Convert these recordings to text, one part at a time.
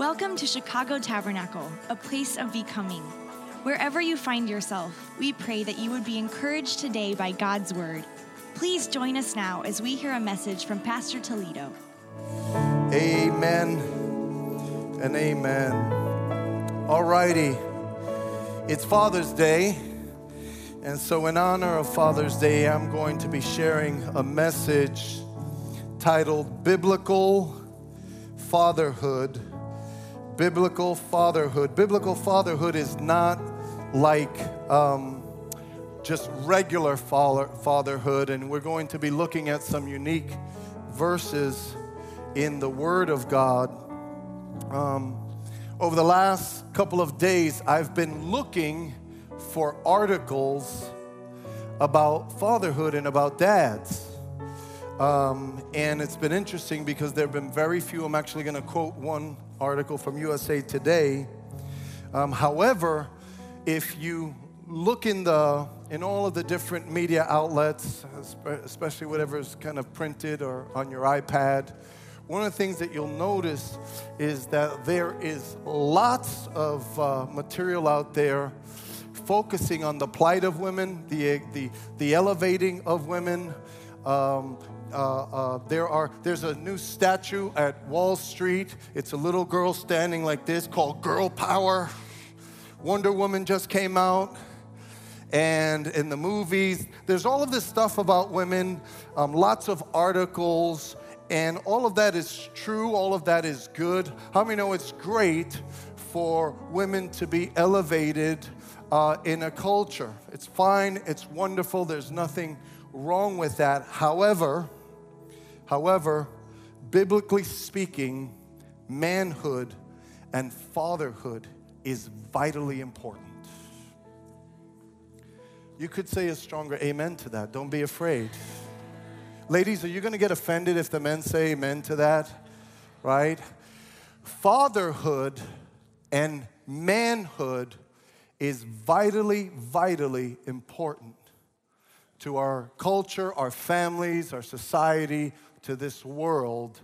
Welcome to Chicago Tabernacle, a place of becoming. Wherever you find yourself, we pray that you would be encouraged today by God's word. Please join us now as we hear a message from Pastor Toledo. Amen and amen. All righty. It's Father's Day. And so, in honor of Father's Day, I'm going to be sharing a message titled Biblical Fatherhood. Biblical Fatherhood. Biblical Fatherhood is not like um, just regular fatherhood, and we're going to be looking at some unique verses in the Word of God. Um, over the last couple of days, I've been looking for articles about fatherhood and about dads. Um, and it's been interesting because there have been very few. I'm actually going to quote one article from USA Today. Um, however, if you look in the in all of the different media outlets, especially whatever's kind of printed or on your iPad, one of the things that you'll notice is that there is lots of uh, material out there focusing on the plight of women, the, the, the elevating of women, um, uh, uh, there are there's a new statue at Wall Street. It's a little girl standing like this called Girl Power. Wonder Woman just came out. And in the movies, there's all of this stuff about women, um, lots of articles, and all of that is true, all of that is good. How many know it's great for women to be elevated uh, in a culture? It's fine, it's wonderful, there's nothing wrong with that. However, However, biblically speaking, manhood and fatherhood is vitally important. You could say a stronger amen to that. Don't be afraid. Ladies, are you going to get offended if the men say amen to that? Right? Fatherhood and manhood is vitally, vitally important to our culture, our families, our society, to this world,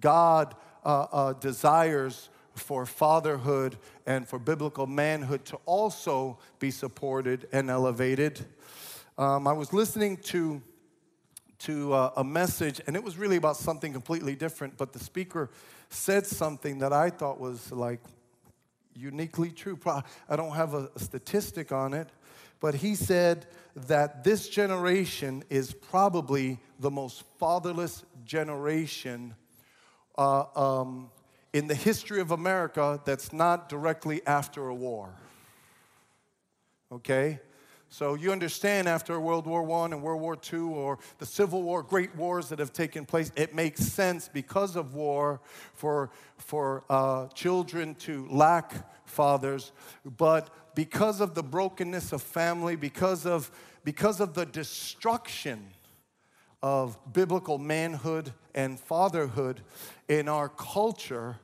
God uh, uh, desires for fatherhood and for biblical manhood to also be supported and elevated. Um, I was listening to, to uh, a message, and it was really about something completely different, but the speaker said something that I thought was like uniquely true. I don't have a statistic on it, but he said that this generation is probably the most fatherless generation uh, um, in the history of America that's not directly after a war. Okay? So you understand after World War I and World War II or the Civil War, great wars that have taken place, it makes sense because of war for, for uh, children to lack fathers. But because of the brokenness of family, because of, because of the destruction of biblical manhood and fatherhood in our culture,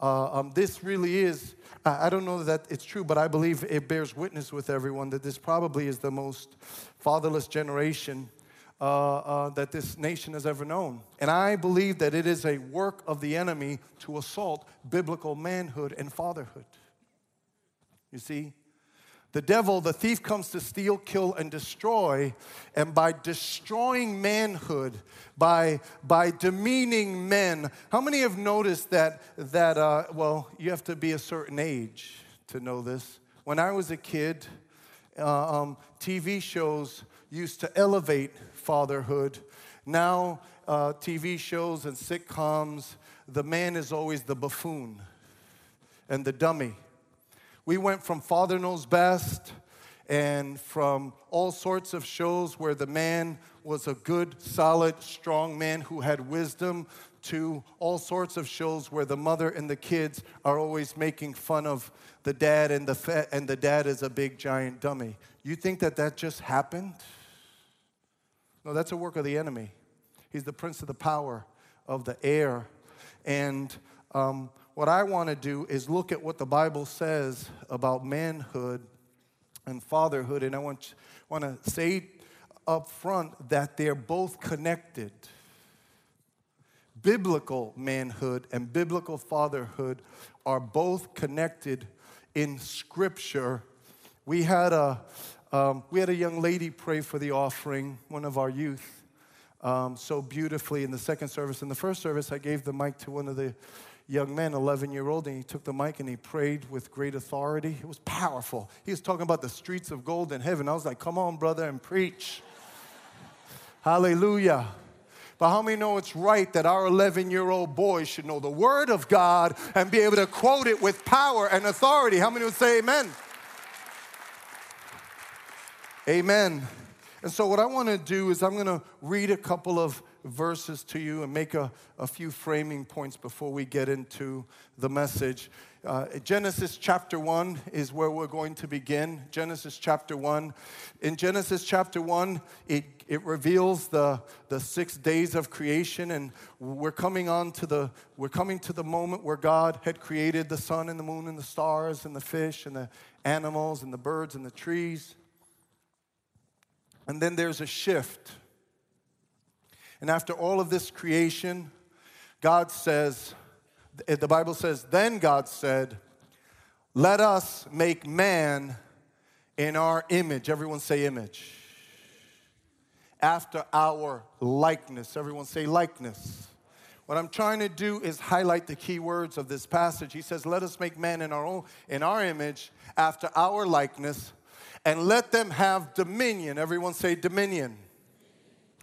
uh, um, this really is, I don't know that it's true, but I believe it bears witness with everyone that this probably is the most fatherless generation uh, uh, that this nation has ever known. And I believe that it is a work of the enemy to assault biblical manhood and fatherhood. You see? The devil, the thief, comes to steal, kill, and destroy. And by destroying manhood, by, by demeaning men, how many have noticed that, that uh, well, you have to be a certain age to know this? When I was a kid, uh, um, TV shows used to elevate fatherhood. Now, uh, TV shows and sitcoms, the man is always the buffoon and the dummy. We went from Father Knows Best and from all sorts of shows where the man was a good, solid, strong man who had wisdom to all sorts of shows where the mother and the kids are always making fun of the dad and the fa- and the dad is a big giant dummy. You think that that just happened? No, that's a work of the enemy. He's the prince of the power of the air, and um, what I want to do is look at what the Bible says about manhood and fatherhood, and I want, want to say up front that they're both connected. biblical manhood and biblical fatherhood are both connected in Scripture. We had a, um, we had a young lady pray for the offering, one of our youth, um, so beautifully in the second service. In the first service, I gave the mic to one of the young man, 11 year old, and he took the mic and he prayed with great authority. It was powerful. He was talking about the streets of gold in heaven. I was like, come on, brother, and preach. Hallelujah. But how many know it's right that our 11 year old boys should know the Word of God and be able to quote it with power and authority? How many would say amen? Amen. And so, what I want to do is, I'm going to read a couple of verses to you and make a, a few framing points before we get into the message. Uh, Genesis chapter 1 is where we're going to begin. Genesis chapter 1. In Genesis chapter 1, it, it reveals the, the six days of creation, and we're coming on to the we're coming to the moment where God had created the sun and the moon and the stars and the fish and the animals and the birds and the trees. And then there's a shift. And after all of this creation, God says, eh, the Bible says, then God said, let us make man in our image. Everyone say image. After our likeness. Everyone say likeness. What I'm trying to do is highlight the key words of this passage. He says, Let us make man in our own in our image, after our likeness, and let them have dominion. Everyone say dominion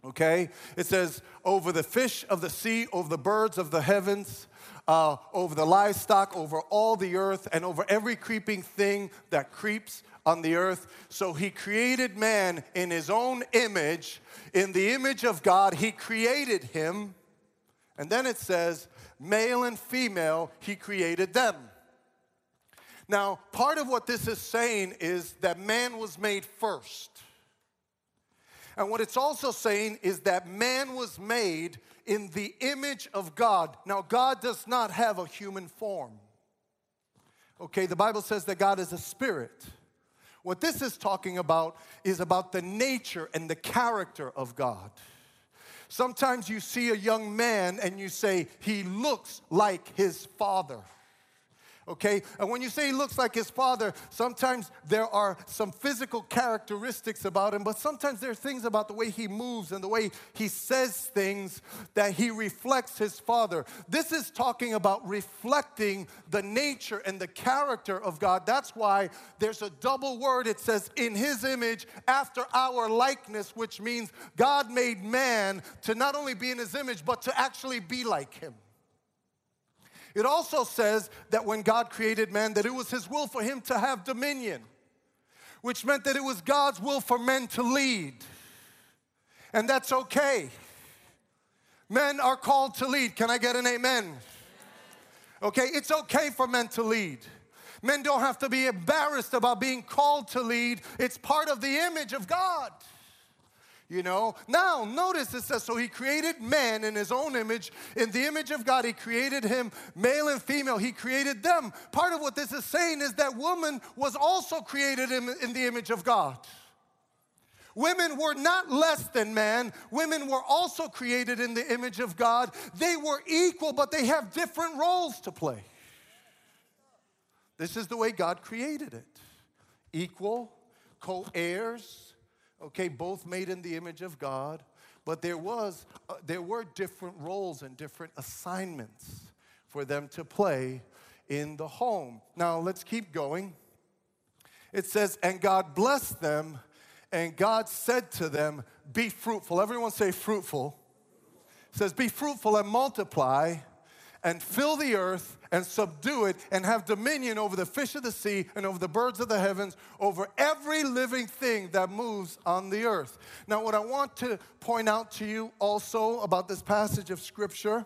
okay? It says, over the fish of the sea, over the birds of the heavens, uh, over the livestock, over all the earth, and over every creeping thing that creeps on the earth. So he created man in his own image. In the image of God, he created him. And then it says, male and female, he created them. Now, part of what this is saying is that man was made first. And what it's also saying is that man was made in the image of God. Now, God does not have a human form. Okay, the Bible says that God is a spirit. What this is talking about is about the nature and the character of God. Sometimes you see a young man and you say, he looks like his father okay? And when you say he looks like his father, sometimes there are some physical characteristics about him, but sometimes there are things about the way he moves and the way he says things that he reflects his father. This is talking about reflecting the nature and the character of God. That's why there's a double word. It says, in his image, after our likeness, which means God made man to not only be in his image, but to actually be like him. It also says that when God created man, that it was his will for him to have dominion, which meant that it was God's will for men to lead. And that's okay. Men are called to lead. Can I get an amen? Okay, it's okay for men to lead. Men don't have to be embarrassed about being called to lead. It's part of the image of God you know. Now, notice it says, so he created man in his own image. In the image of God, he created him, male and female, he created them. Part of what this is saying is that woman was also created in, in the image of God. Women were not less than man. Women were also created in the image of God. They were equal, but they have different roles to play. This is the way God created it equal, co heirs, okay, both made in the image of God, but there was uh, there were different roles and different assignments for them to play in the home. Now, let's keep going. It says, "And God blessed them, and God said to them, be fruitful." Everyone say fruitful. It says, "Be fruitful and multiply." And fill the earth and subdue it and have dominion over the fish of the sea and over the birds of the heavens, over every living thing that moves on the earth. Now, what I want to point out to you also about this passage of scripture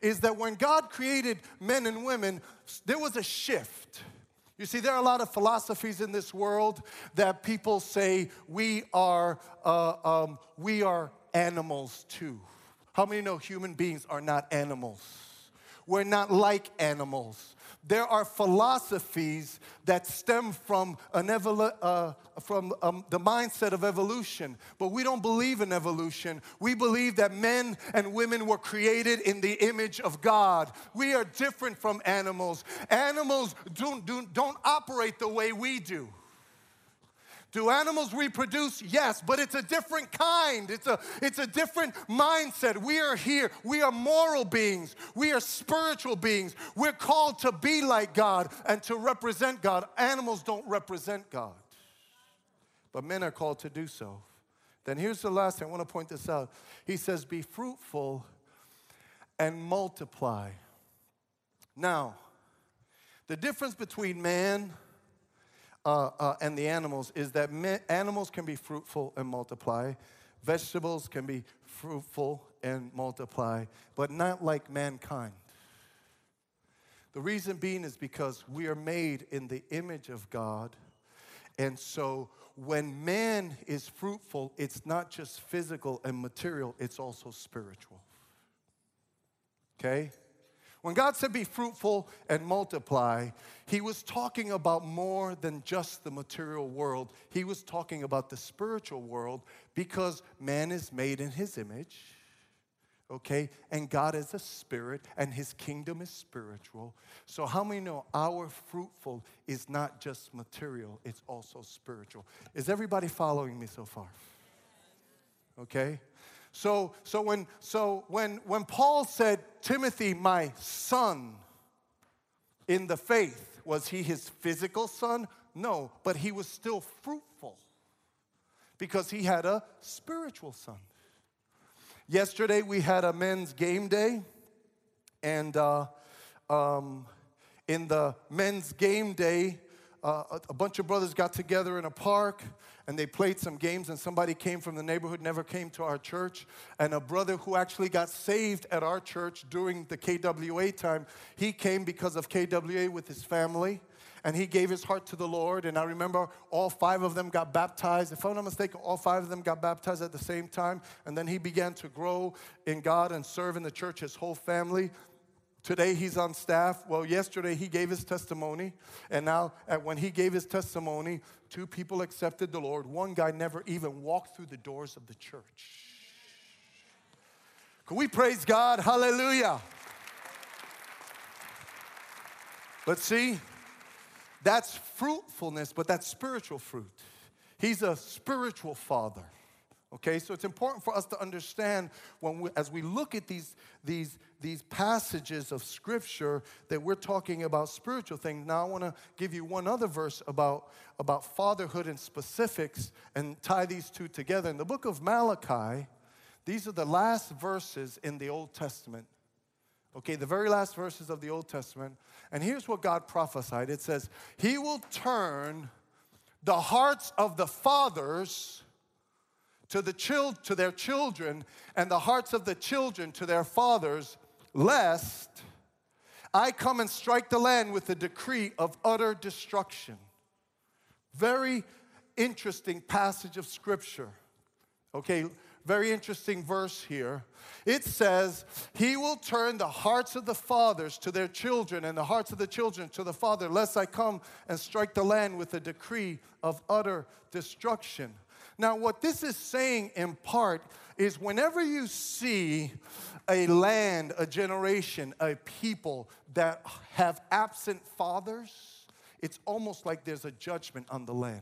is that when God created men and women, there was a shift. You see, there are a lot of philosophies in this world that people say we are, uh, um, we are animals too. How many know human beings are not animals? We're not like animals. There are philosophies that stem from, an evolu- uh, from um, the mindset of evolution, but we don't believe in evolution. We believe that men and women were created in the image of God. We are different from animals. Animals don't, don't, don't operate the way we do. Do animals reproduce? Yes, but it's a different kind. It's a, it's a different mindset. We are here. We are moral beings. We are spiritual beings. We're called to be like God and to represent God. Animals don't represent God, but men are called to do so. Then here's the last thing. I want to point this out. He says, Be fruitful and multiply. Now, the difference between man uh, uh, and the animals is that animals can be fruitful and multiply, vegetables can be fruitful and multiply, but not like mankind. The reason being is because we are made in the image of God. And so when man is fruitful, it's not just physical and material, it's also spiritual. Okay? When God said, Be fruitful and multiply, He was talking about more than just the material world. He was talking about the spiritual world because man is made in His image, okay? And God is a spirit and His kingdom is spiritual. So, how many know our fruitful is not just material, it's also spiritual? Is everybody following me so far? Okay? So, so, when, so when, when Paul said, Timothy, my son in the faith, was he his physical son? No, but he was still fruitful because he had a spiritual son. Yesterday we had a men's game day, and uh, um, in the men's game day, uh, a bunch of brothers got together in a park and they played some games and somebody came from the neighborhood never came to our church and a brother who actually got saved at our church during the KWA time he came because of KWA with his family and he gave his heart to the Lord. And I remember all five of them got baptized. If I'm not mistaken, all five of them got baptized at the same time. And then he began to grow in God and serve in the church, his whole family. Today he's on staff. Well, yesterday he gave his testimony. And now, when he gave his testimony, two people accepted the Lord. One guy never even walked through the doors of the church. Can we praise God? Hallelujah. But see, that's fruitfulness, but that's spiritual fruit. He's a spiritual father. Okay, so it's important for us to understand when we, as we look at these, these, these passages of scripture that we're talking about spiritual things. Now, I want to give you one other verse about, about fatherhood and specifics and tie these two together. In the book of Malachi, these are the last verses in the Old Testament. Okay, the very last verses of the Old Testament. And here's what God prophesied it says, He will turn the hearts of the fathers to, the to their children and the hearts of the children to their fathers, lest I come and strike the land with a decree of utter destruction. Very interesting passage of scripture. Okay, very interesting verse here. It says, He will turn the hearts of the fathers to their children and the hearts of the children to the father, lest I come and strike the land with a decree of utter destruction. Now, what this is saying in part is whenever you see a land, a generation, a people that have absent fathers, it's almost like there's a judgment on the land.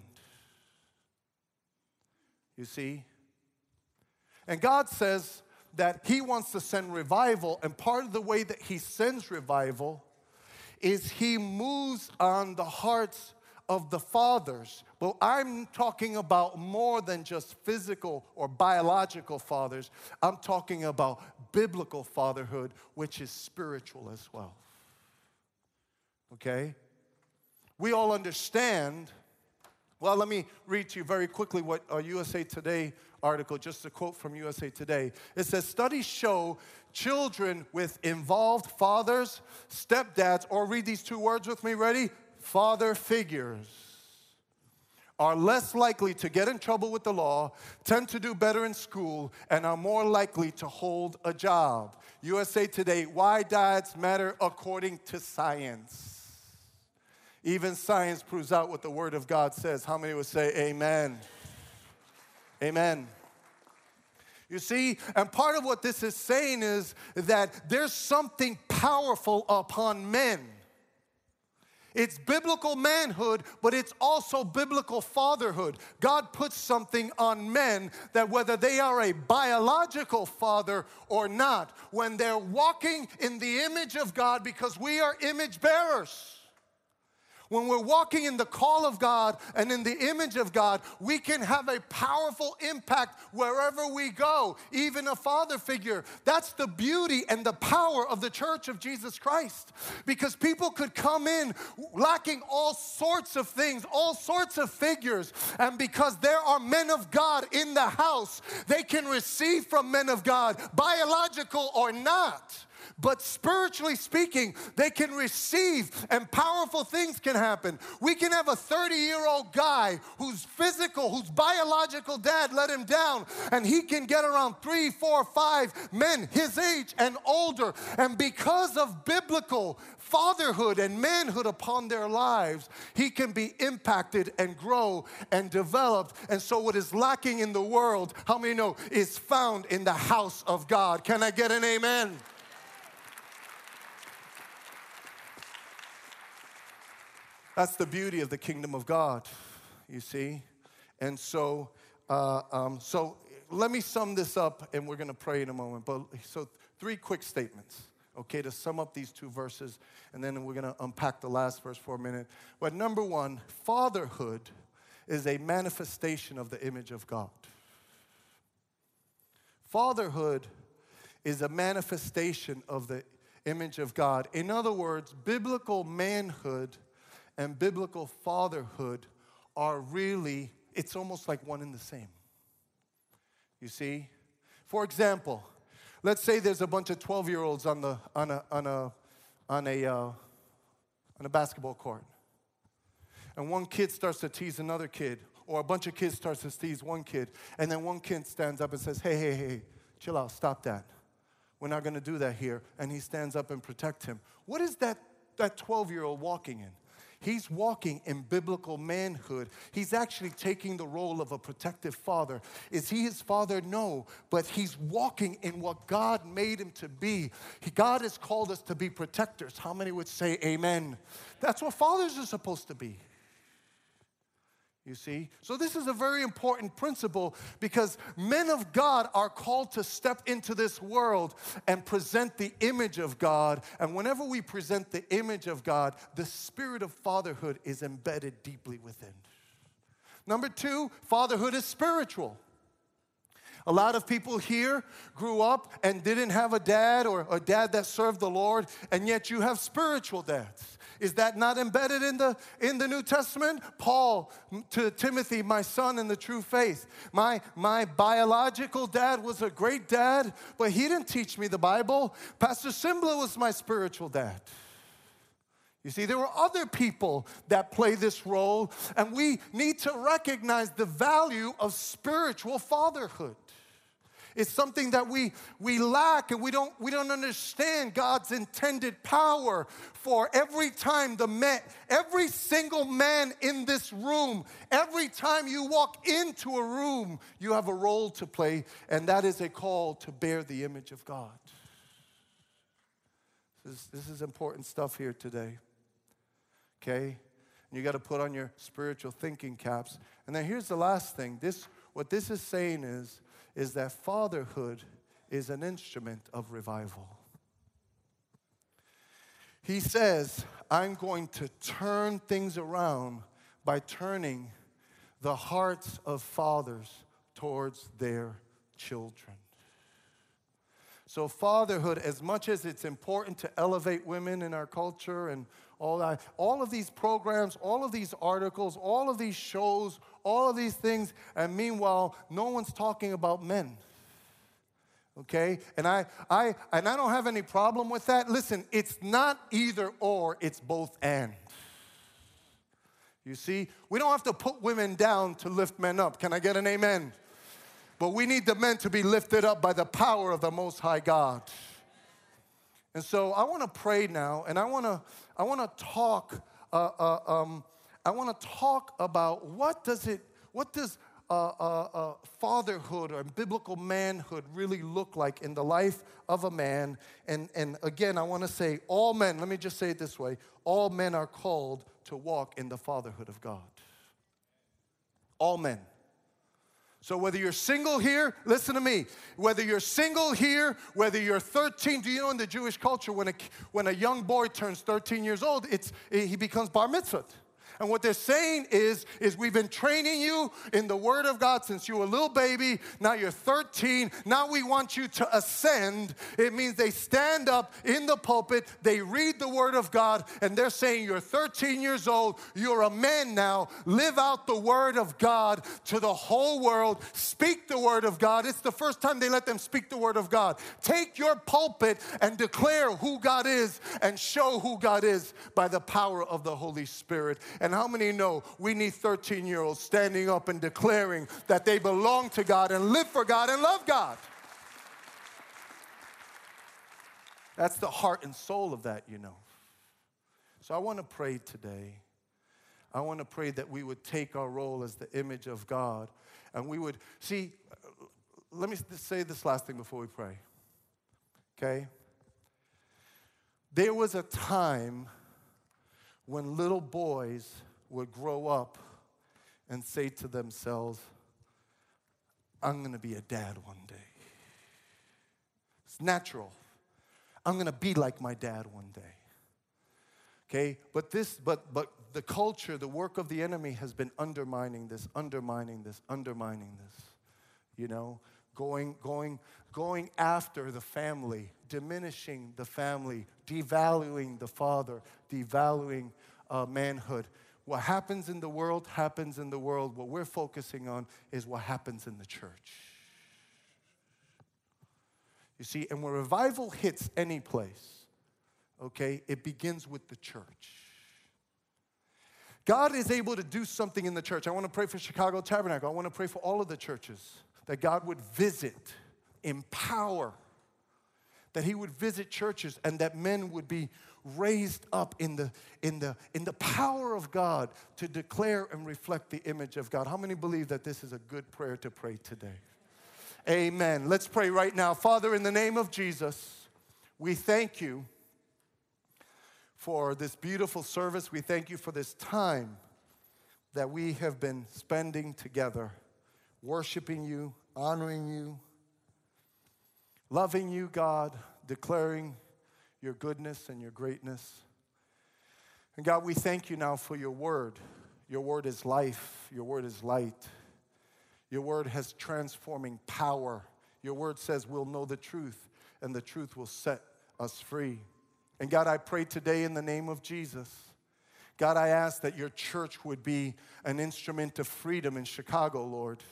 You see? And God says that He wants to send revival, and part of the way that He sends revival is He moves on the hearts of the fathers. But I'm talking about more than just physical or biological fathers. I'm talking about biblical fatherhood, which is spiritual as well. Okay? We all understand. Well, let me read to you very quickly what a USA Today article, just a quote from USA Today. It says Studies show children with involved fathers, stepdads, or read these two words with me, ready? father figures are less likely to get in trouble with the law, tend to do better in school, and are more likely to hold a job. USA Today, why dads matter according to science. Even science proves out what the Word of God says. How many would say amen? Amen. You see, and part of what this is saying is that there's something powerful upon men. It's biblical manhood, but it's also biblical fatherhood. God puts something on men that whether they are a biological father or not, when they're walking in the image of God, because we are image bearers when we're walking in the call of God and in the image of God, we can have a powerful impact wherever we go, even a father figure. That's the beauty and the power of the church of Jesus Christ. Because people could come in lacking all sorts of things, all sorts of figures, and because there are men of God in the house, they can receive from men of God, biological or not but spiritually speaking, they can receive and powerful things can happen. We can have a 30 year old guy whose physical, whose biological dad let him down, and he can get around three, four, five men his age and older. And because of biblical fatherhood and manhood upon their lives, he can be impacted and grow and developed. And so, what is lacking in the world, how many know, is found in the house of God? Can I get an amen? That's the beauty of the kingdom of God, you see. And so, uh, um, so let me sum this up, and we're going to pray in a moment. But so three quick statements, okay, to sum up these two verses, and then we're going to unpack the last verse for a minute. But number one, fatherhood is a manifestation of the image of God. Fatherhood is a manifestation of the image of God. In other words, biblical manhood and biblical fatherhood are really, it's almost like one and the same. You see? For example, let's say there's a bunch of 12 year olds on, the, on, a, on, a, on, a, uh, on a basketball court. And one kid starts to tease another kid, or a bunch of kids starts to tease one kid, and then one kid stands up and says, hey, hey, hey, chill out, stop that. We're not gonna do that here. And he stands up and protect him. What is that, that 12 year old walking in? He's walking in biblical manhood. He's actually taking the role of a protective father. Is he his father? No, but he's walking in what God made him to be. He, God has called us to be protectors. How many would say amen? That's what fathers are supposed to be you see? So, this is a very important principle because men of God are called to step into this world and present the image of God. And whenever we present the image of God, the spirit of fatherhood is embedded deeply within. Number two, fatherhood is spiritual. A lot of people here grew up and didn't have a dad or a dad that served the Lord, and yet you have spiritual dads. Is that not embedded in the, in the New Testament? Paul to Timothy, my son in the true faith. My, my biological dad was a great dad, but he didn't teach me the Bible. Pastor Cymbala was my spiritual dad. You see, there were other people that play this role, and we need to recognize the value of spiritual fatherhood. It's something that we, we lack and we don't, we don't understand God's intended power for every time the man, every single man in this room, every time you walk into a room, you have a role to play, and that is a call to bear the image of God. This is, this is important stuff here today. Okay? You got to put on your spiritual thinking caps. And then here's the last thing. This what this is saying is is that fatherhood is an instrument of revival. He says, I'm going to turn things around by turning the hearts of fathers towards their children. So, fatherhood, as much as it's important to elevate women in our culture and all that, all of these programs, all of these articles, all of these shows, all of these things, and meanwhile, no one's talking about men. Okay? And I, I, and I don't have any problem with that. Listen, it's not either or, it's both and. You see, we don't have to put women down to lift men up. Can I get an amen? But we need the men to be lifted up by the power of the Most High God. And so I want to pray now, and I want to I want to talk. Uh, uh, um, I want to talk about what does it what does uh, uh, uh, fatherhood or biblical manhood really look like in the life of a man? And, and again, I want to say, all men, let me just say it this way all men are called to walk in the fatherhood of God. All men. So, whether you're single here, listen to me. Whether you're single here, whether you're 13, do you know in the Jewish culture, when a, when a young boy turns 13 years old, it's, he becomes bar mitzvah. And what they're saying is, is we've been training you in the Word of God since you were a little baby. Now you're 13. Now we want you to ascend. It means they stand up in the pulpit, they read the Word of God, and they're saying, You're 13 years old, you're a man now. Live out the Word of God to the whole world. Speak the Word of God. It's the first time they let them speak the Word of God. Take your pulpit and declare who God is and show who God is by the power of the Holy Spirit. And and how many know we need 13 year olds standing up and declaring that they belong to God and live for God and love God? That's the heart and soul of that, you know. So I want to pray today. I want to pray that we would take our role as the image of God and we would see. Let me say this last thing before we pray. Okay? There was a time when little boys would grow up and say to themselves, I'm to be a dad one day. It's natural. I'm to be like my dad one day. Okay? But this but but the culture, the work of the enemy has been undermining this, undermining this, undermining this. You know, going going going after the family, diminishing the family, devaluing the father, devaluing uh, manhood. What happens in the world happens in the world. What we're focusing on is what happens in the church. You see, and when revival hits any place, okay, it begins with the church. God is able to do something in the church. I want to pray for Chicago Tabernacle. I want to pray for all of the churches that God would visit, empower, that He would visit churches and that men would be raised up in the, in, the, in the power of God to declare and reflect the image of God. How many believe that this is a good prayer to pray today? Amen. Let's pray right now. Father, in the name of Jesus, we thank you for this beautiful service. We thank you for this time that we have been spending together, worshiping you, honoring you, loving you, God, declaring your goodness and your greatness. And God, we thank you now for your word. Your word is life, your word is light. Your word has transforming power. Your word says we'll know the truth, and the truth will set us free. And God, I pray today in the name of Jesus. God, I ask that your church would be an instrument of freedom in Chicago, Lord.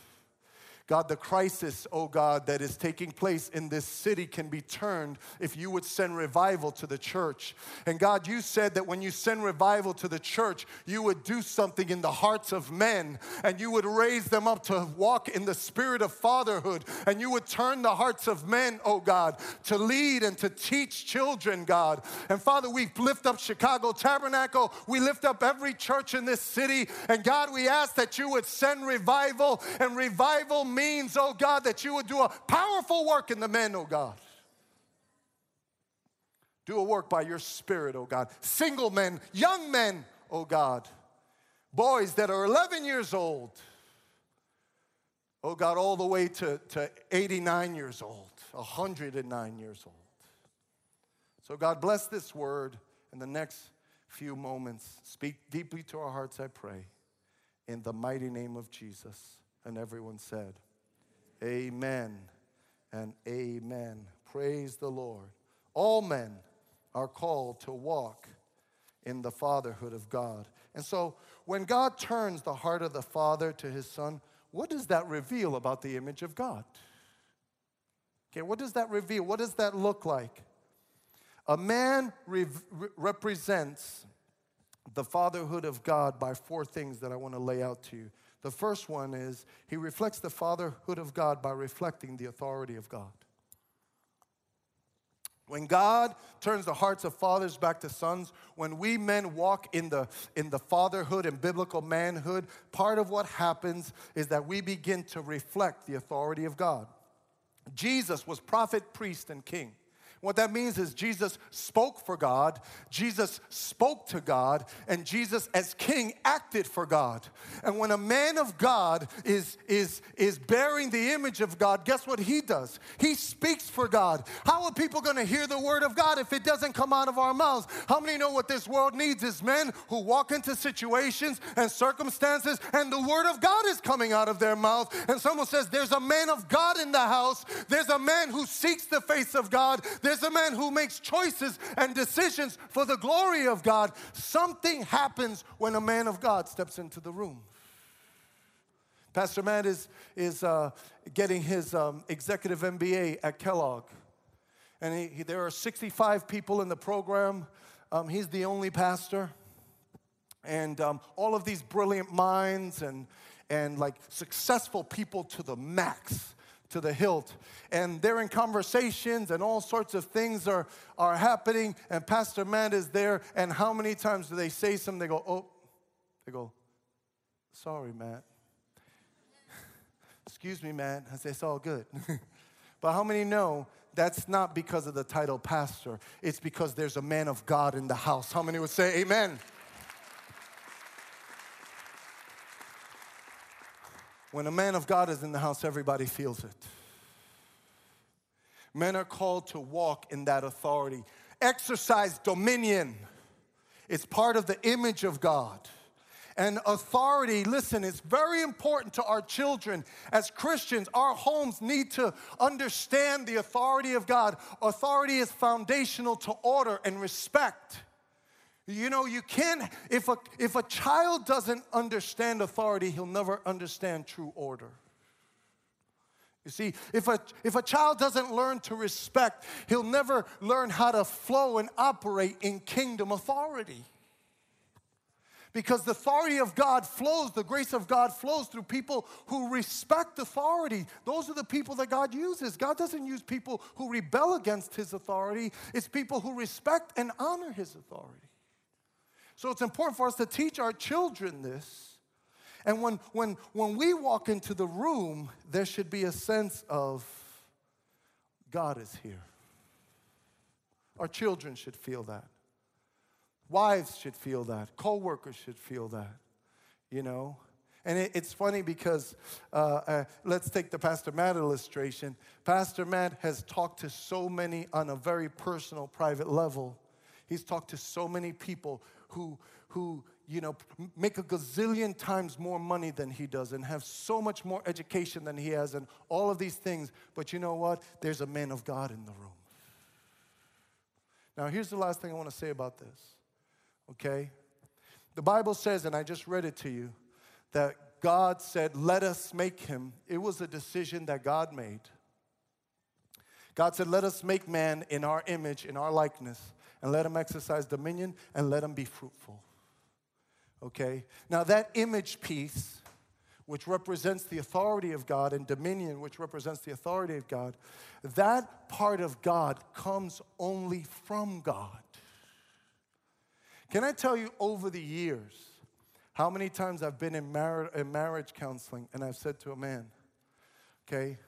God, the crisis, oh God, that is taking place in this city can be turned if you would send revival to the church. And God, you said that when you send revival to the church, you would do something in the hearts of men and you would raise them up to walk in the spirit of fatherhood and you would turn the hearts of men, oh God, to lead and to teach children, God. And Father, we lift up Chicago Tabernacle, we lift up every church in this city, and God, we ask that you would send revival and revival means, oh God, that you would do a powerful work in the men, oh God. Do a work by your spirit, oh God. Single men, young men, oh God. Boys that are 11 years old, oh God, all the way to, to 89 years old, 109 years old. So, God, bless this word in the next few moments. Speak deeply to our hearts, I pray, in the mighty name of Jesus. And everyone said, Amen and amen. Praise the Lord. All men are called to walk in the fatherhood of God. And so, when God turns the heart of the father to his son, what does that reveal about the image of God? Okay, what does that reveal? What does that look like? A man re- represents the fatherhood of God by four things that I want to lay out to you. The first one is he reflects the fatherhood of God by reflecting the authority of God. When God turns the hearts of fathers back to sons, when we men walk in the, in the fatherhood and biblical manhood, part of what happens is that we begin to reflect the authority of God. Jesus was prophet, priest, and king. What that means is Jesus spoke for God, Jesus spoke to God, and Jesus, as king, acted for God. And when a man of God is, is, is bearing the image of God, guess what he does? He speaks for God. How are people going to hear the word of God if it doesn't come out of our mouths? How many know what this world needs is men who walk into situations and circumstances and the word of God is coming out of their mouth? And someone says, There's a man of God in the house, there's a man who seeks the face of God. There's a man who makes choices and decisions for the glory of God. Something happens when a man of God steps into the room. Pastor Matt is, is uh, getting his um, executive MBA at Kellogg. And he, he, there are 65 people in the program. Um, he's the only pastor. And um, all of these brilliant minds and, and like successful people to the max to the hilt. And they're in conversations, and all sorts of things are, are happening. And Pastor Matt is there. And how many times do they say something? They go, Oh, they go, Sorry, Matt. Excuse me, Matt. I say, It's all good. but how many know that's not because of the title pastor? It's because there's a man of God in the house. How many would say, Amen? When a man of God is in the house, everybody feels it. Men are called to walk in that authority, exercise dominion. It's part of the image of God. And authority, listen, it's very important to our children. As Christians, our homes need to understand the authority of God. Authority is foundational to order and respect. You know, you can't, if a, if a child doesn't understand authority, he'll never understand true order. You see, if a, if a child doesn't learn to respect, he'll never learn how to flow and operate in kingdom authority. Because the authority of God flows, the grace of God flows through people who respect authority. Those are the people that God uses. God doesn't use people who rebel against his authority, it's people who respect and honor his authority. So it's important for us to teach our children this. And when, when, when we walk into the room, there should be a sense of God is here. Our children should feel that. Wives should feel that. Co workers should feel that, you know? And it, it's funny because uh, uh, let's take the Pastor Matt illustration. Pastor Matt has talked to so many on a very personal, private level. He's talked to so many people who, who you know, make a gazillion times more money than he does and have so much more education than he has and all of these things. But you know what? There's a man of God in the room. Now, here's the last thing I want to say about this, okay? The Bible says, and I just read it to you, that God said, Let us make him. It was a decision that God made. God said, Let us make man in our image, in our likeness and let them exercise dominion and let them be fruitful. Okay? Now, that image piece, which represents the authority of God, and dominion, which represents the authority of God, that part of God comes only from God. Can I tell you over the years how many times I've been in, mar- in marriage counseling and I've said to a man, okay,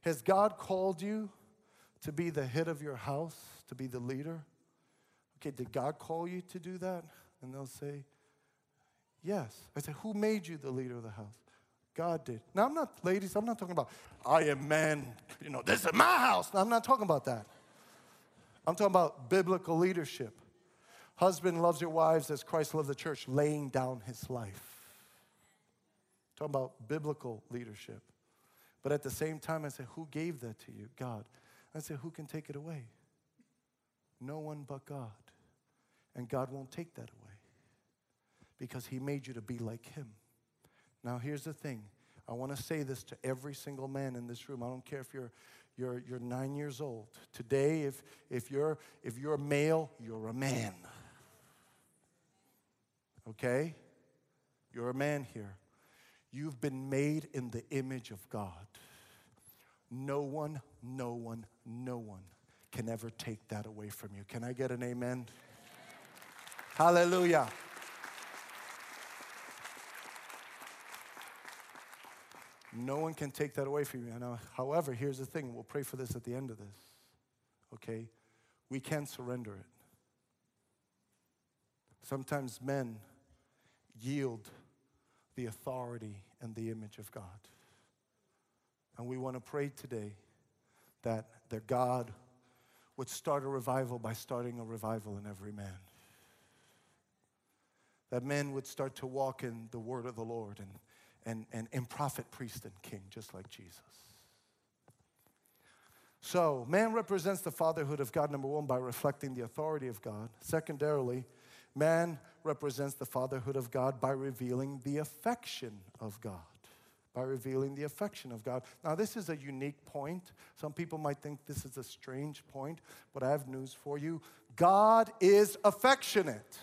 has God called you to be the head of your house, to be the leader? Okay, did God call you to do that? And they'll say, Yes. I say, Who made you the leader of the house? God did. Now, I'm not, ladies, I'm not talking about, I am man, you know, this is my house. I'm not talking about that. I'm talking about biblical leadership. Husband loves your wives as Christ loved the church, laying down his life. talking about biblical leadership. But at the same time, I say, Who gave that to you? God. I say, Who can take it away? No one but God. And God won't take that away because He made you to be like Him. Now, here's the thing I want to say this to every single man in this room. I don't care if you're, you're, you're nine years old. Today, if, if, you're, if you're male, you're a man. Okay? You're a man here. You've been made in the image of God. No one, no one, no one can ever take that away from you. Can I get an amen? Hallelujah. No one can take that away from you. Now, however, here's the thing we'll pray for this at the end of this. Okay? We can surrender it. Sometimes men yield the authority and the image of God. And we want to pray today that, their God would start a revival by starting a revival in every man. That men would start to walk in the word of the Lord and, and, and, and prophet, priest, and king, just like Jesus. So, man represents the fatherhood of God, number one, by reflecting the authority of God. Secondarily, man represents the fatherhood of God by revealing the affection of God. By revealing the affection of God. Now, this is a unique point. Some people might think this is a strange point, but I have news for you. God is affectionate.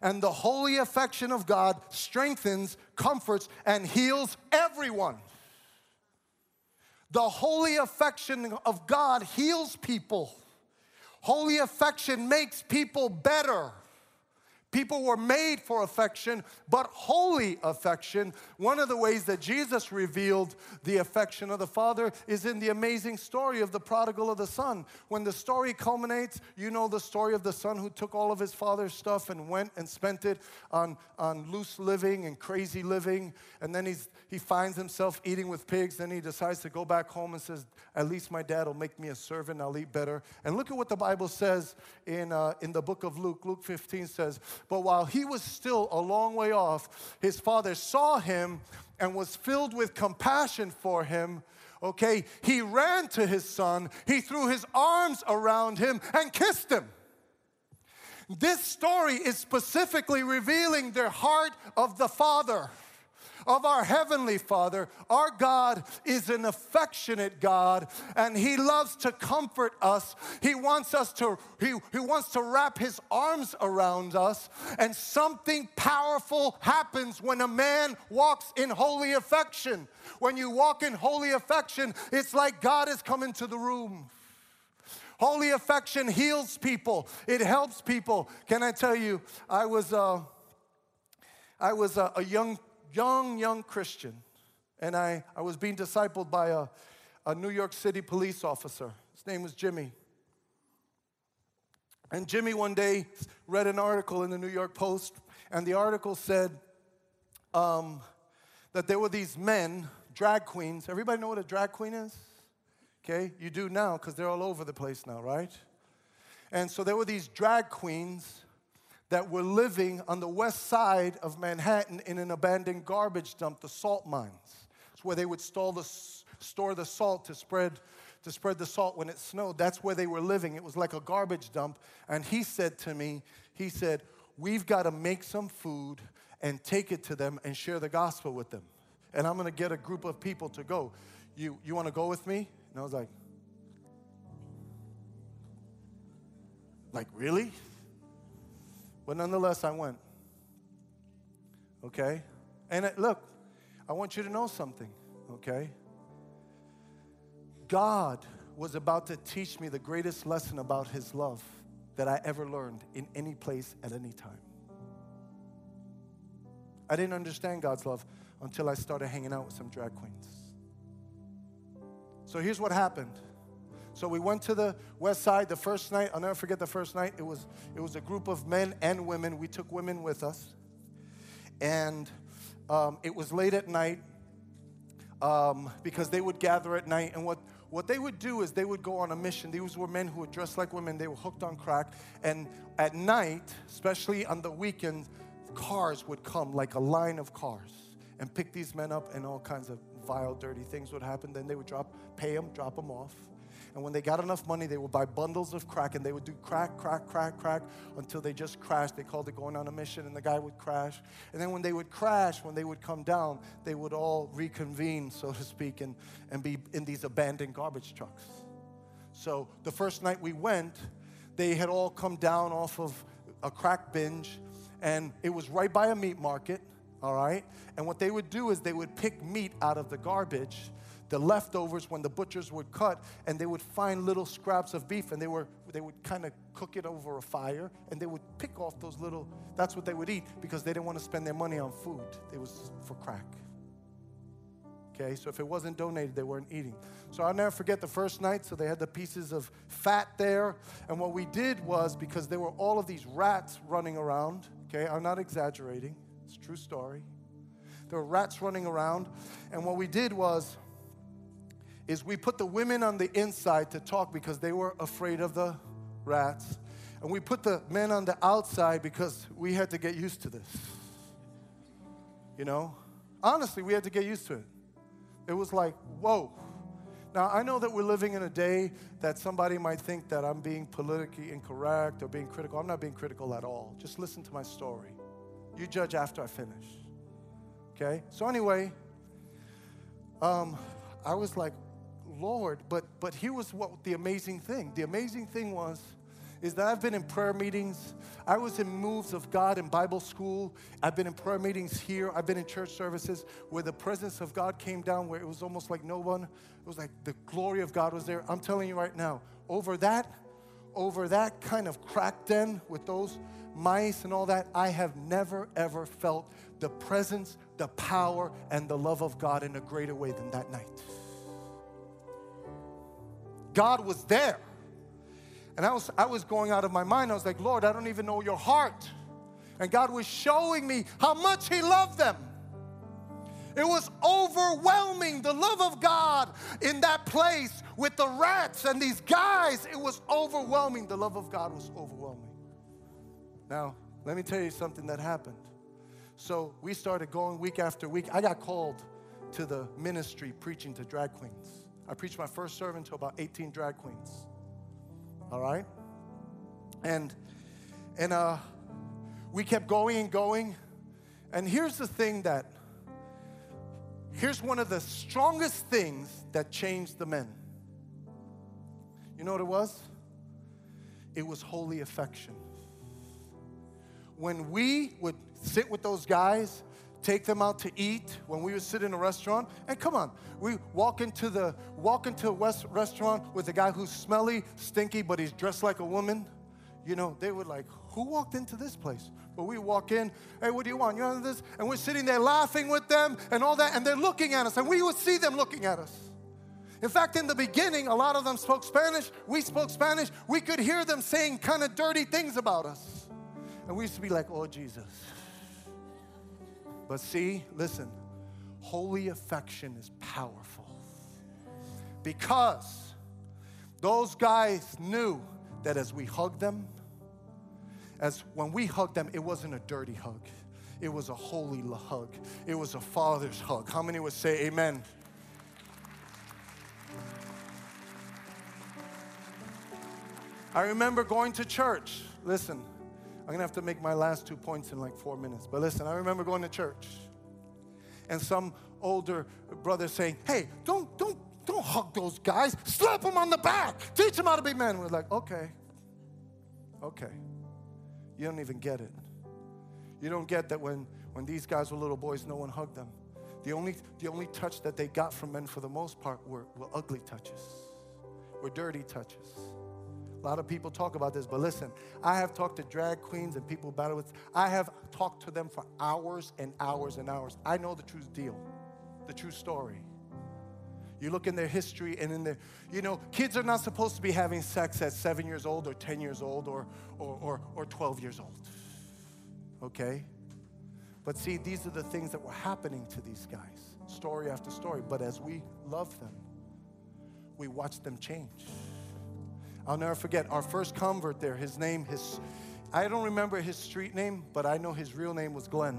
And the holy affection of God strengthens, comforts, and heals everyone. The holy affection of God heals people. Holy affection makes people better. People were made for affection, but holy affection. One of the ways that Jesus revealed the affection of the Father is in the amazing story of the prodigal of the son. When the story culminates, you know the story of the son who took all of his father's stuff and went and spent it on, on loose living and crazy living. And then he's, he finds himself eating with pigs. Then he decides to go back home and says, At least my dad will make me a servant, I'll eat better. And look at what the Bible says in, uh, in the book of Luke. Luke 15 says, but while he was still a long way off, his father saw him and was filled with compassion for him. Okay, he ran to his son, he threw his arms around him and kissed him. This story is specifically revealing the heart of the father of our Heavenly Father. Our God is an affectionate God and He loves to comfort us. He wants us to, He, he wants to wrap His arms around us. And something powerful happens when a man walks in holy affection. When you walk in holy affection, it's like God has come into the room. Holy affection heals people. It helps people. Can I tell you? I was uh, I was a, a young young, young Christian, and I, I was being discipled by a, a New York City police officer. His name was Jimmy. And Jimmy one day read an article in the New York Post, and the article said um, that there were these men, drag queens. Everybody know what a drag queen is? Okay, you do now because they're all over the place now, right? And so there were these drag queens that were living on the west side of Manhattan in an abandoned garbage dump, the salt mines. It's where they would the, store the salt to spread, to spread the salt when it snowed. That's where they were living. It was like a garbage dump. And he said to me, he said, We've got to make some food and take it to them and share the gospel with them. And I'm going to get a group of people to go. You, you want to go with me? And I was like, like, really? But nonetheless, I went. Okay? And it, look, I want you to know something, okay? God was about to teach me the greatest lesson about His love that I ever learned in any place at any time. I didn't understand God's love until I started hanging out with some drag queens. So here's what happened. So we went to the west side the first night. I'll never forget the first night. It was, it was a group of men and women. We took women with us. And um, it was late at night um, because they would gather at night. And what, what they would do is they would go on a mission. These were men who were dressed like women. They were hooked on crack. And at night, especially on the weekends, cars would come, like a line of cars, and pick these men up, and all kinds of vile, dirty things would happen. Then they would drop, pay them, drop them off. And when they got enough money, they would buy bundles of crack and they would do crack, crack, crack, crack until they just crashed. They called it going on a mission, and the guy would crash. And then when they would crash, when they would come down, they would all reconvene, so to speak, and, and be in these abandoned garbage trucks. So the first night we went, they had all come down off of a crack binge, and it was right by a meat market, all right? And what they would do is they would pick meat out of the garbage, the leftovers when the butchers would cut, and they would find little scraps of beef, and they were they would kind of cook it over a fire, and they would pick off those little. That's what they would eat because they didn't want to spend their money on food. It was for crack. Okay, so if it wasn't donated, they weren't eating. So I'll never forget the first night. So they had the pieces of fat there. And what we did was because there were all of these rats running around, okay, I'm not exaggerating, it's true story. There were rats running around. And what we did was, is we put the women on the inside to talk because they were afraid of the rats. And we put the men on the outside because we had to get used to this. You know? Honestly, we had to get used to it. It was like, whoa. Now, I know that we're living in a day that somebody might think that I'm being politically incorrect or being critical. I'm not being critical at all. Just listen to my story. You judge after I finish. Okay? So, anyway, um, I was like, Lord, but but here was what the amazing thing. The amazing thing was is that I've been in prayer meetings. I was in moves of God in Bible school. I've been in prayer meetings here. I've been in church services where the presence of God came down, where it was almost like no one, it was like the glory of God was there. I'm telling you right now, over that, over that kind of crack den with those mice and all that, I have never ever felt the presence, the power, and the love of God in a greater way than that night. God was there. And I was, I was going out of my mind. I was like, Lord, I don't even know your heart. And God was showing me how much He loved them. It was overwhelming, the love of God in that place with the rats and these guys. It was overwhelming. The love of God was overwhelming. Now, let me tell you something that happened. So we started going week after week. I got called to the ministry preaching to drag queens. I preached my first sermon to about 18 drag queens all right? And and uh, we kept going and going. And here's the thing that here's one of the strongest things that changed the men. You know what it was? It was holy affection. When we would sit with those guys take them out to eat when we would sit in a restaurant. And come on, we walk into the walk into a West restaurant with a guy who's smelly, stinky, but he's dressed like a woman. You know, they would like, who walked into this place? But we walk in, hey, what do you want? You want this? And we're sitting there laughing with them and all that, and they're looking at us, and we would see them looking at us. In fact, in the beginning, a lot of them spoke Spanish. We spoke Spanish. We could hear them saying kind of dirty things about us. And we used to be like, oh, Jesus. But see, listen, holy affection is powerful because those guys knew that as we hugged them, as when we hugged them, it wasn't a dirty hug. It was a holy hug. It was a father's hug. How many would say amen? I remember going to church. Listen, I'm gonna have to make my last two points in like four minutes. But listen, I remember going to church and some older brother saying, Hey, don't, don't, don't hug those guys. Slap them on the back. Teach them how to be men. We're like, Okay, okay. You don't even get it. You don't get that when, when these guys were little boys, no one hugged them. The only, the only touch that they got from men for the most part were, were ugly touches, were dirty touches. A lot of people talk about this, but listen, I have talked to drag queens and people battle with, I have talked to them for hours and hours and hours. I know the true deal, the true story. You look in their history and in their, you know, kids are not supposed to be having sex at seven years old or 10 years old or, or, or, or 12 years old. Okay? But see, these are the things that were happening to these guys, story after story. But as we love them, we watch them change. I'll never forget our first convert there. His name, his, I don't remember his street name, but I know his real name was Glenn.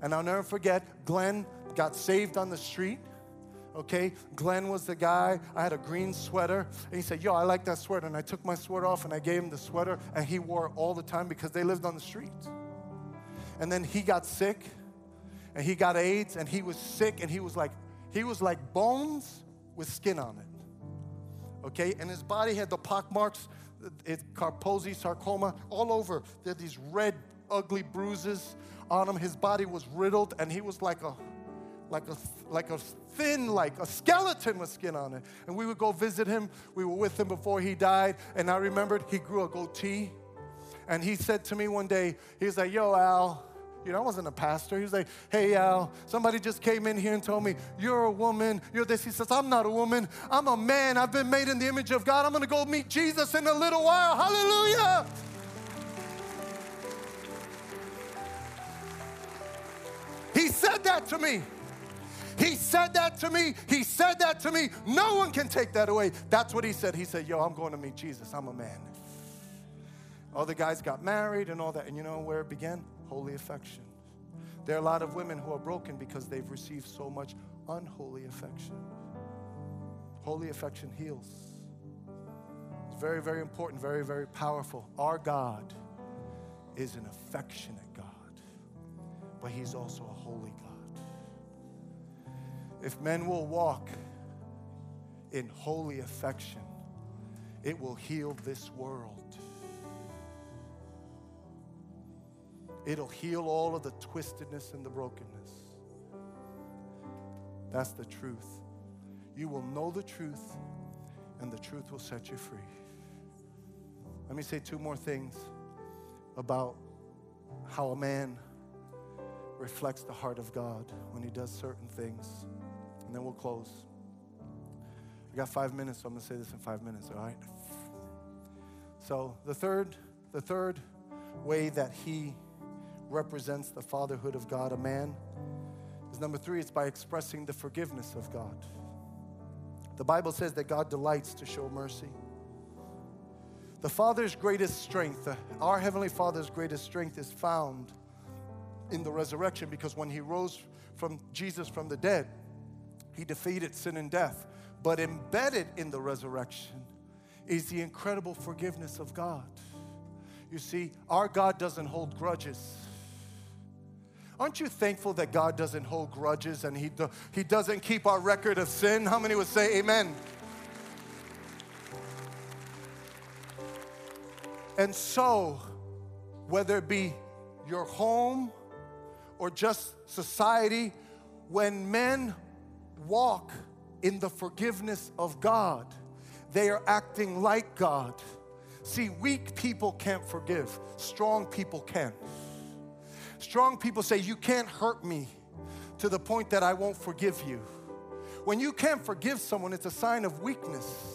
And I'll never forget, Glenn got saved on the street. Okay, Glenn was the guy. I had a green sweater, and he said, Yo, I like that sweater. And I took my sweater off and I gave him the sweater, and he wore it all the time because they lived on the street. And then he got sick, and he got AIDS, and he was sick, and he was like, he was like bones with skin on it okay? And his body had the pock marks, it, Kaposi sarcoma, all over. There are these red, ugly bruises on him. His body was riddled, and he was like a, like a, like a thin, like a skeleton with skin on it. And we would go visit him. We were with him before he died, and I remembered he grew a goatee. And he said to me one day, he was like, "Yo, Al." You know, I wasn't a pastor. He was like, hey, Al, somebody just came in here and told me, you're a woman, you're this. He says, I'm not a woman, I'm a man. I've been made in the image of God. I'm going to go meet Jesus in a little while. Hallelujah. He said that to me. He said that to me. He said that to me. No one can take that away. That's what he said. He said, Yo, I'm going to meet Jesus. I'm a man. All the guys got married and all that. And you know where it began? Holy affection. There are a lot of women who are broken because they've received so much unholy affection. Holy affection heals. It's very, very important, very, very powerful. Our God is an affectionate God, but He's also a holy God. If men will walk in holy affection, it will heal this world. It'll heal all of the twistedness and the brokenness. That's the truth. You will know the truth, and the truth will set you free. Let me say two more things about how a man reflects the heart of God when he does certain things, and then we'll close. I got five minutes, so I'm gonna say this in five minutes, all right? So the third, the third way that he represents the fatherhood of God, a man, is number three, it's by expressing the forgiveness of God. The Bible says that God delights to show mercy. The Father's greatest strength, uh, our Heavenly Father's greatest strength, is found in the resurrection because when He rose from Jesus from the dead, He defeated sin and death. But embedded in the resurrection is the incredible forgiveness of God. You see, our God doesn't hold grudges. Aren't you thankful that God doesn't hold grudges and he, do, he doesn't keep our record of sin? How many would say amen? And so, whether it be your home or just society, when men walk in the forgiveness of God, they are acting like God. See, weak people can't forgive, strong people can. Strong people say, You can't hurt me to the point that I won't forgive you. When you can't forgive someone, it's a sign of weakness.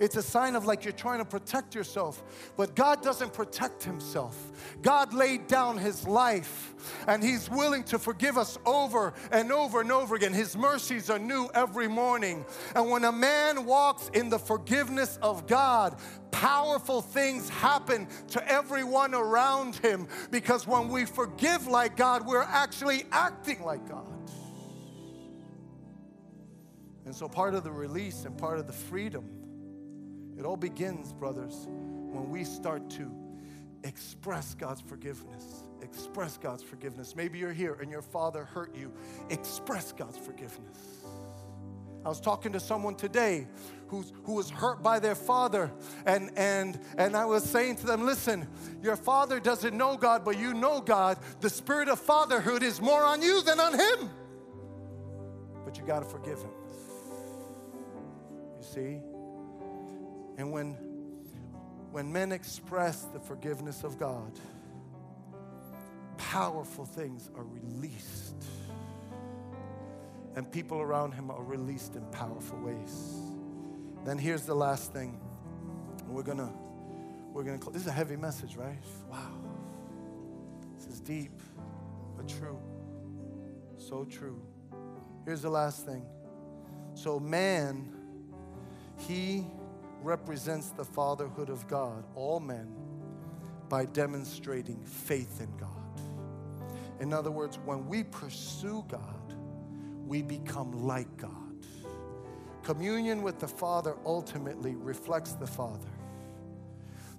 It's a sign of like you're trying to protect yourself. But God doesn't protect himself. God laid down his life and he's willing to forgive us over and over and over again. His mercies are new every morning. And when a man walks in the forgiveness of God, powerful things happen to everyone around him because when we forgive like God, we're actually acting like God. And so, part of the release and part of the freedom it all begins, brothers, when we start to express God's forgiveness. Express God's forgiveness. Maybe you're here and your father hurt you. Express God's forgiveness. I was talking to someone today who's, who was hurt by their father, and, and, and I was saying to them, Listen, your father doesn't know God, but you know God. The spirit of fatherhood is more on you than on him. But you got to forgive him. You see? And when, when men express the forgiveness of God, powerful things are released. And people around him are released in powerful ways. Then here's the last thing. We're gonna, we're gonna, this is a heavy message, right? Wow. This is deep, but true. So true. Here's the last thing. So, man, he represents the fatherhood of God, all men, by demonstrating faith in God. In other words, when we pursue God, we become like God. Communion with the Father ultimately reflects the Father.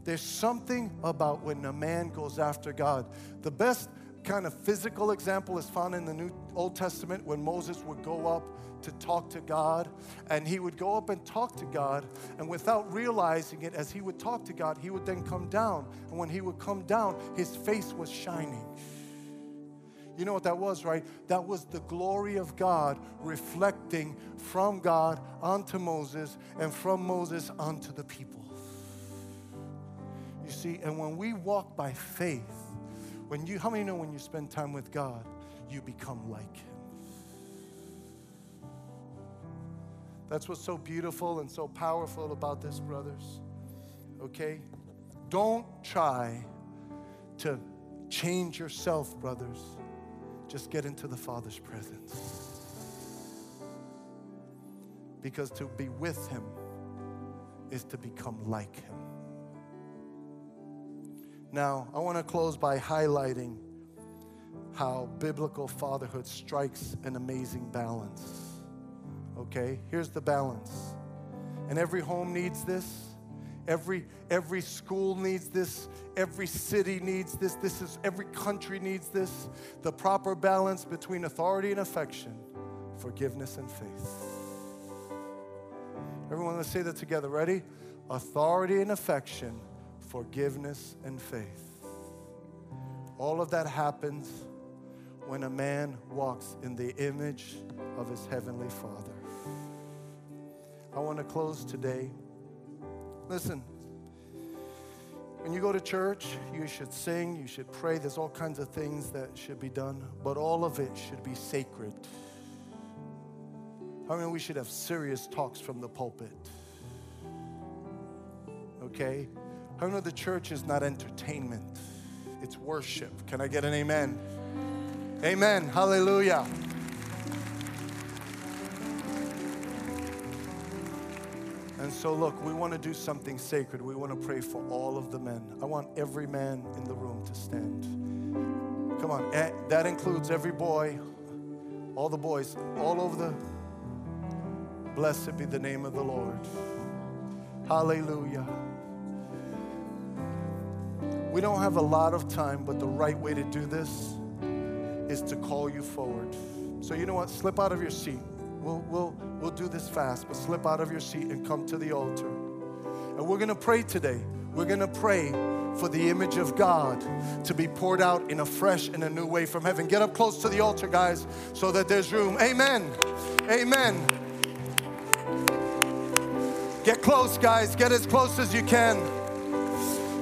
There's something about when a man goes after God. The best, kind of physical example is found in the New Old Testament when Moses would go up to talk to God and he would go up and talk to God and without realizing it as he would talk to God he would then come down and when he would come down his face was shining you know what that was, right? That was the glory of God reflecting from God onto Moses and from Moses onto the people. You see, and when we walk by faith, when you, how many know when you spend time with God, you become like Him? That's what's so beautiful and so powerful about this, brothers. Okay? Don't try to change yourself, brothers. Just get into the Father's presence. Because to be with Him is to become like Him. Now, I want to close by highlighting how biblical fatherhood strikes an amazing balance. Okay, here's the balance. And every home needs this. Every, every school needs this. Every city needs this. This is every country needs this. The proper balance between authority and affection, forgiveness and faith. Everyone, let's say that together. Ready? Authority and affection, forgiveness and faith. All of that happens when a man walks in the image of his heavenly Father. I want to close today Listen, when you go to church, you should sing, you should pray. There's all kinds of things that should be done, but all of it should be sacred. I mean, we should have serious talks from the pulpit. Okay? I know the church is not entertainment, it's worship. Can I get an amen? Amen. Hallelujah. And so, look, we want to do something sacred. We want to pray for all of the men. I want every man in the room to stand. Come on, eh, that includes every boy, all the boys, all over the. Blessed be the name of the Lord. Hallelujah. We don't have a lot of time, but the right way to do this is to call you forward. So, you know what? Slip out of your seat. We'll, we'll, we'll do this fast, but slip out of your seat and come to the altar. And we're going to pray today. We're going to pray for the image of God to be poured out in a fresh and a new way from heaven. Get up close to the altar, guys, so that there's room. Amen. Amen. Get close, guys. Get as close as you can.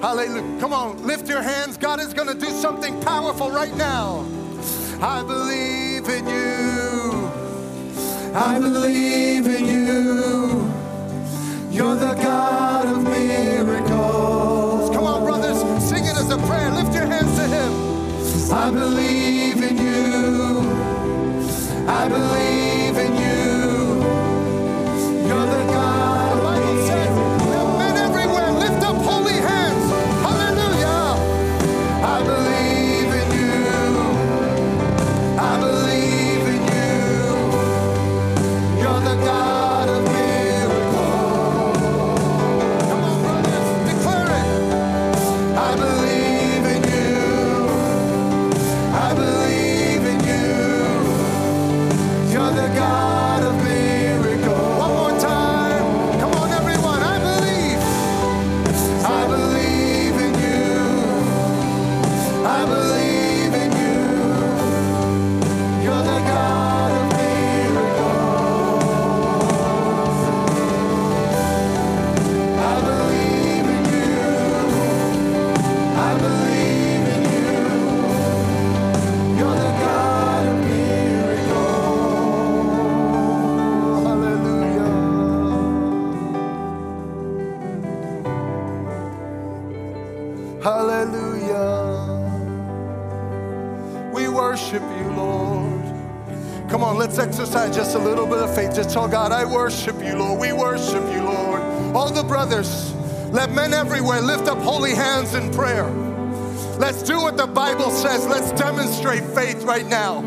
Hallelujah. Come on, lift your hands. God is going to do something powerful right now. I believe in you. I believe in you. You're the God of miracles. Come on, brothers, sing it as a prayer. Lift your hands to Him. I believe in you. I believe Hallelujah. We worship you, Lord. Come on, let's exercise just a little bit of faith. Just tell God, I worship you, Lord. We worship you, Lord. All the brothers, let men everywhere lift up holy hands in prayer. Let's do what the Bible says. Let's demonstrate faith right now.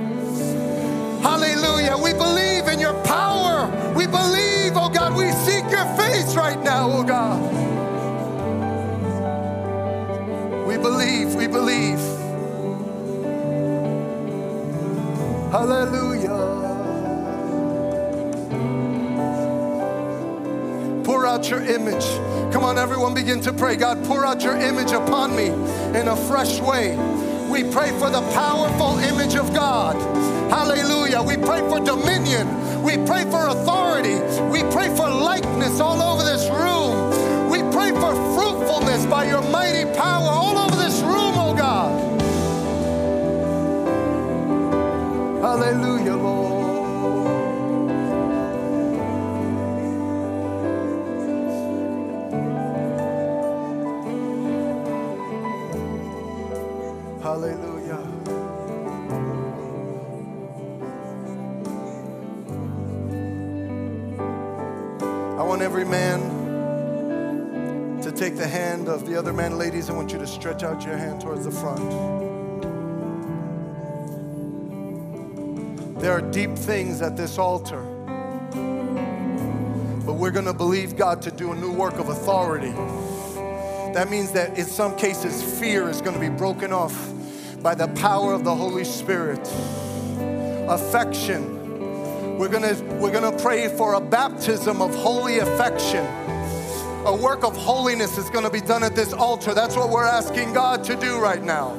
Hallelujah. We believe in your power. We believe, oh God, we seek your face right now, oh God. Believe. Hallelujah. Pour out your image. Come on, everyone, begin to pray. God, pour out your image upon me in a fresh way. We pray for the powerful image of God. Hallelujah. We pray for dominion. We pray for authority. We pray for likeness all over this room. We pray for fruitfulness by your mighty power all over Hallelujah. I want every man to take the hand of the other man. Ladies, I want you to stretch out your hand towards the front. There are deep things at this altar, but we're going to believe God to do a new work of authority. That means that in some cases, fear is going to be broken off by the power of the Holy Spirit. Affection. We're gonna, we're gonna pray for a baptism of holy affection. A work of holiness is gonna be done at this altar. That's what we're asking God to do right now.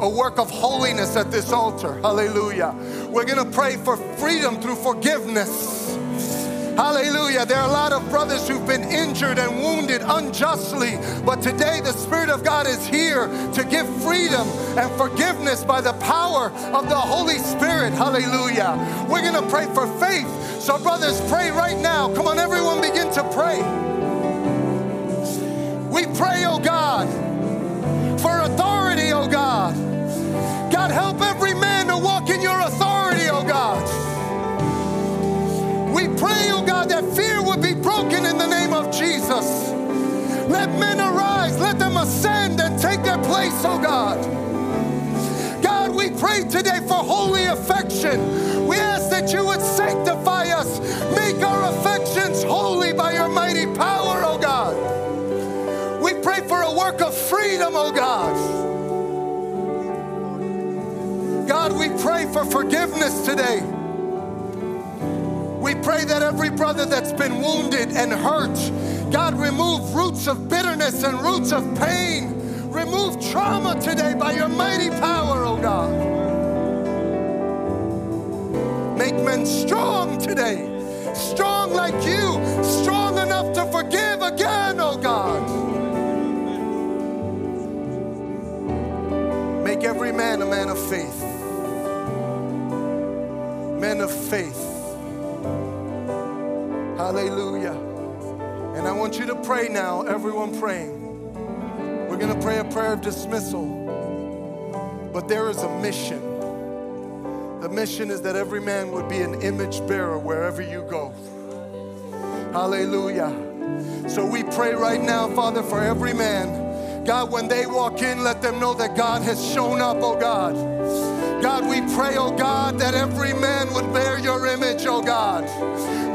A work of holiness at this altar. Hallelujah. We're gonna pray for freedom through forgiveness. Hallelujah. There are a lot of brothers who've been injured and wounded unjustly, but today the Spirit of God is here to give freedom and forgiveness by the power of the Holy Spirit. Hallelujah. We're going to pray for faith. So, brothers, pray right now. Come on, everyone, begin to pray. We pray, oh God, for authority, oh God. God, help every man to walk in your authority, place, oh God. God, we pray today for holy affection. We ask that you would sanctify us, make our affections holy by your mighty power, oh God. We pray for a work of freedom, oh God. God, we pray for forgiveness today. We pray that every brother that's been wounded and hurt, God, remove roots of bitterness and roots of pain. Remove trauma today by your mighty power, oh God. Make men strong today, strong like you, strong enough to forgive again, oh God. Make every man a man of faith. Men of faith. Hallelujah. And I want you to pray now, everyone praying. Going to pray a prayer of dismissal. But there is a mission. The mission is that every man would be an image bearer wherever you go. Hallelujah. So we pray right now, Father, for every man. God, when they walk in, let them know that God has shown up, oh God. God, we pray, oh God, that every man would bear your image, oh God,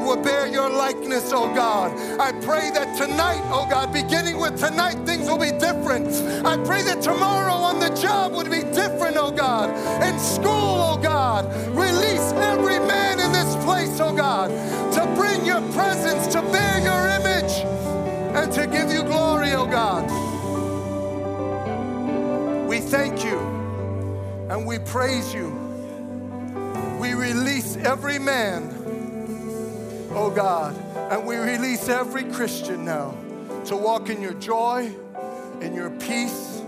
would bear your likeness, oh God. I pray that tonight, oh God, beginning with tonight, things will be different. I pray that tomorrow on the job would be different, oh God. In school, oh God, release every man in this place, oh God, to bring your presence, to bear your image, and to give you glory, oh God. We thank you and we praise you. We release every man, oh God, and we release every Christian now to walk in your joy, in your peace,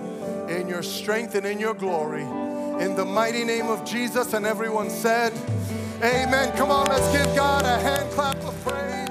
in your strength, and in your glory. In the mighty name of Jesus, and everyone said, Amen. Come on, let's give God a hand clap of praise.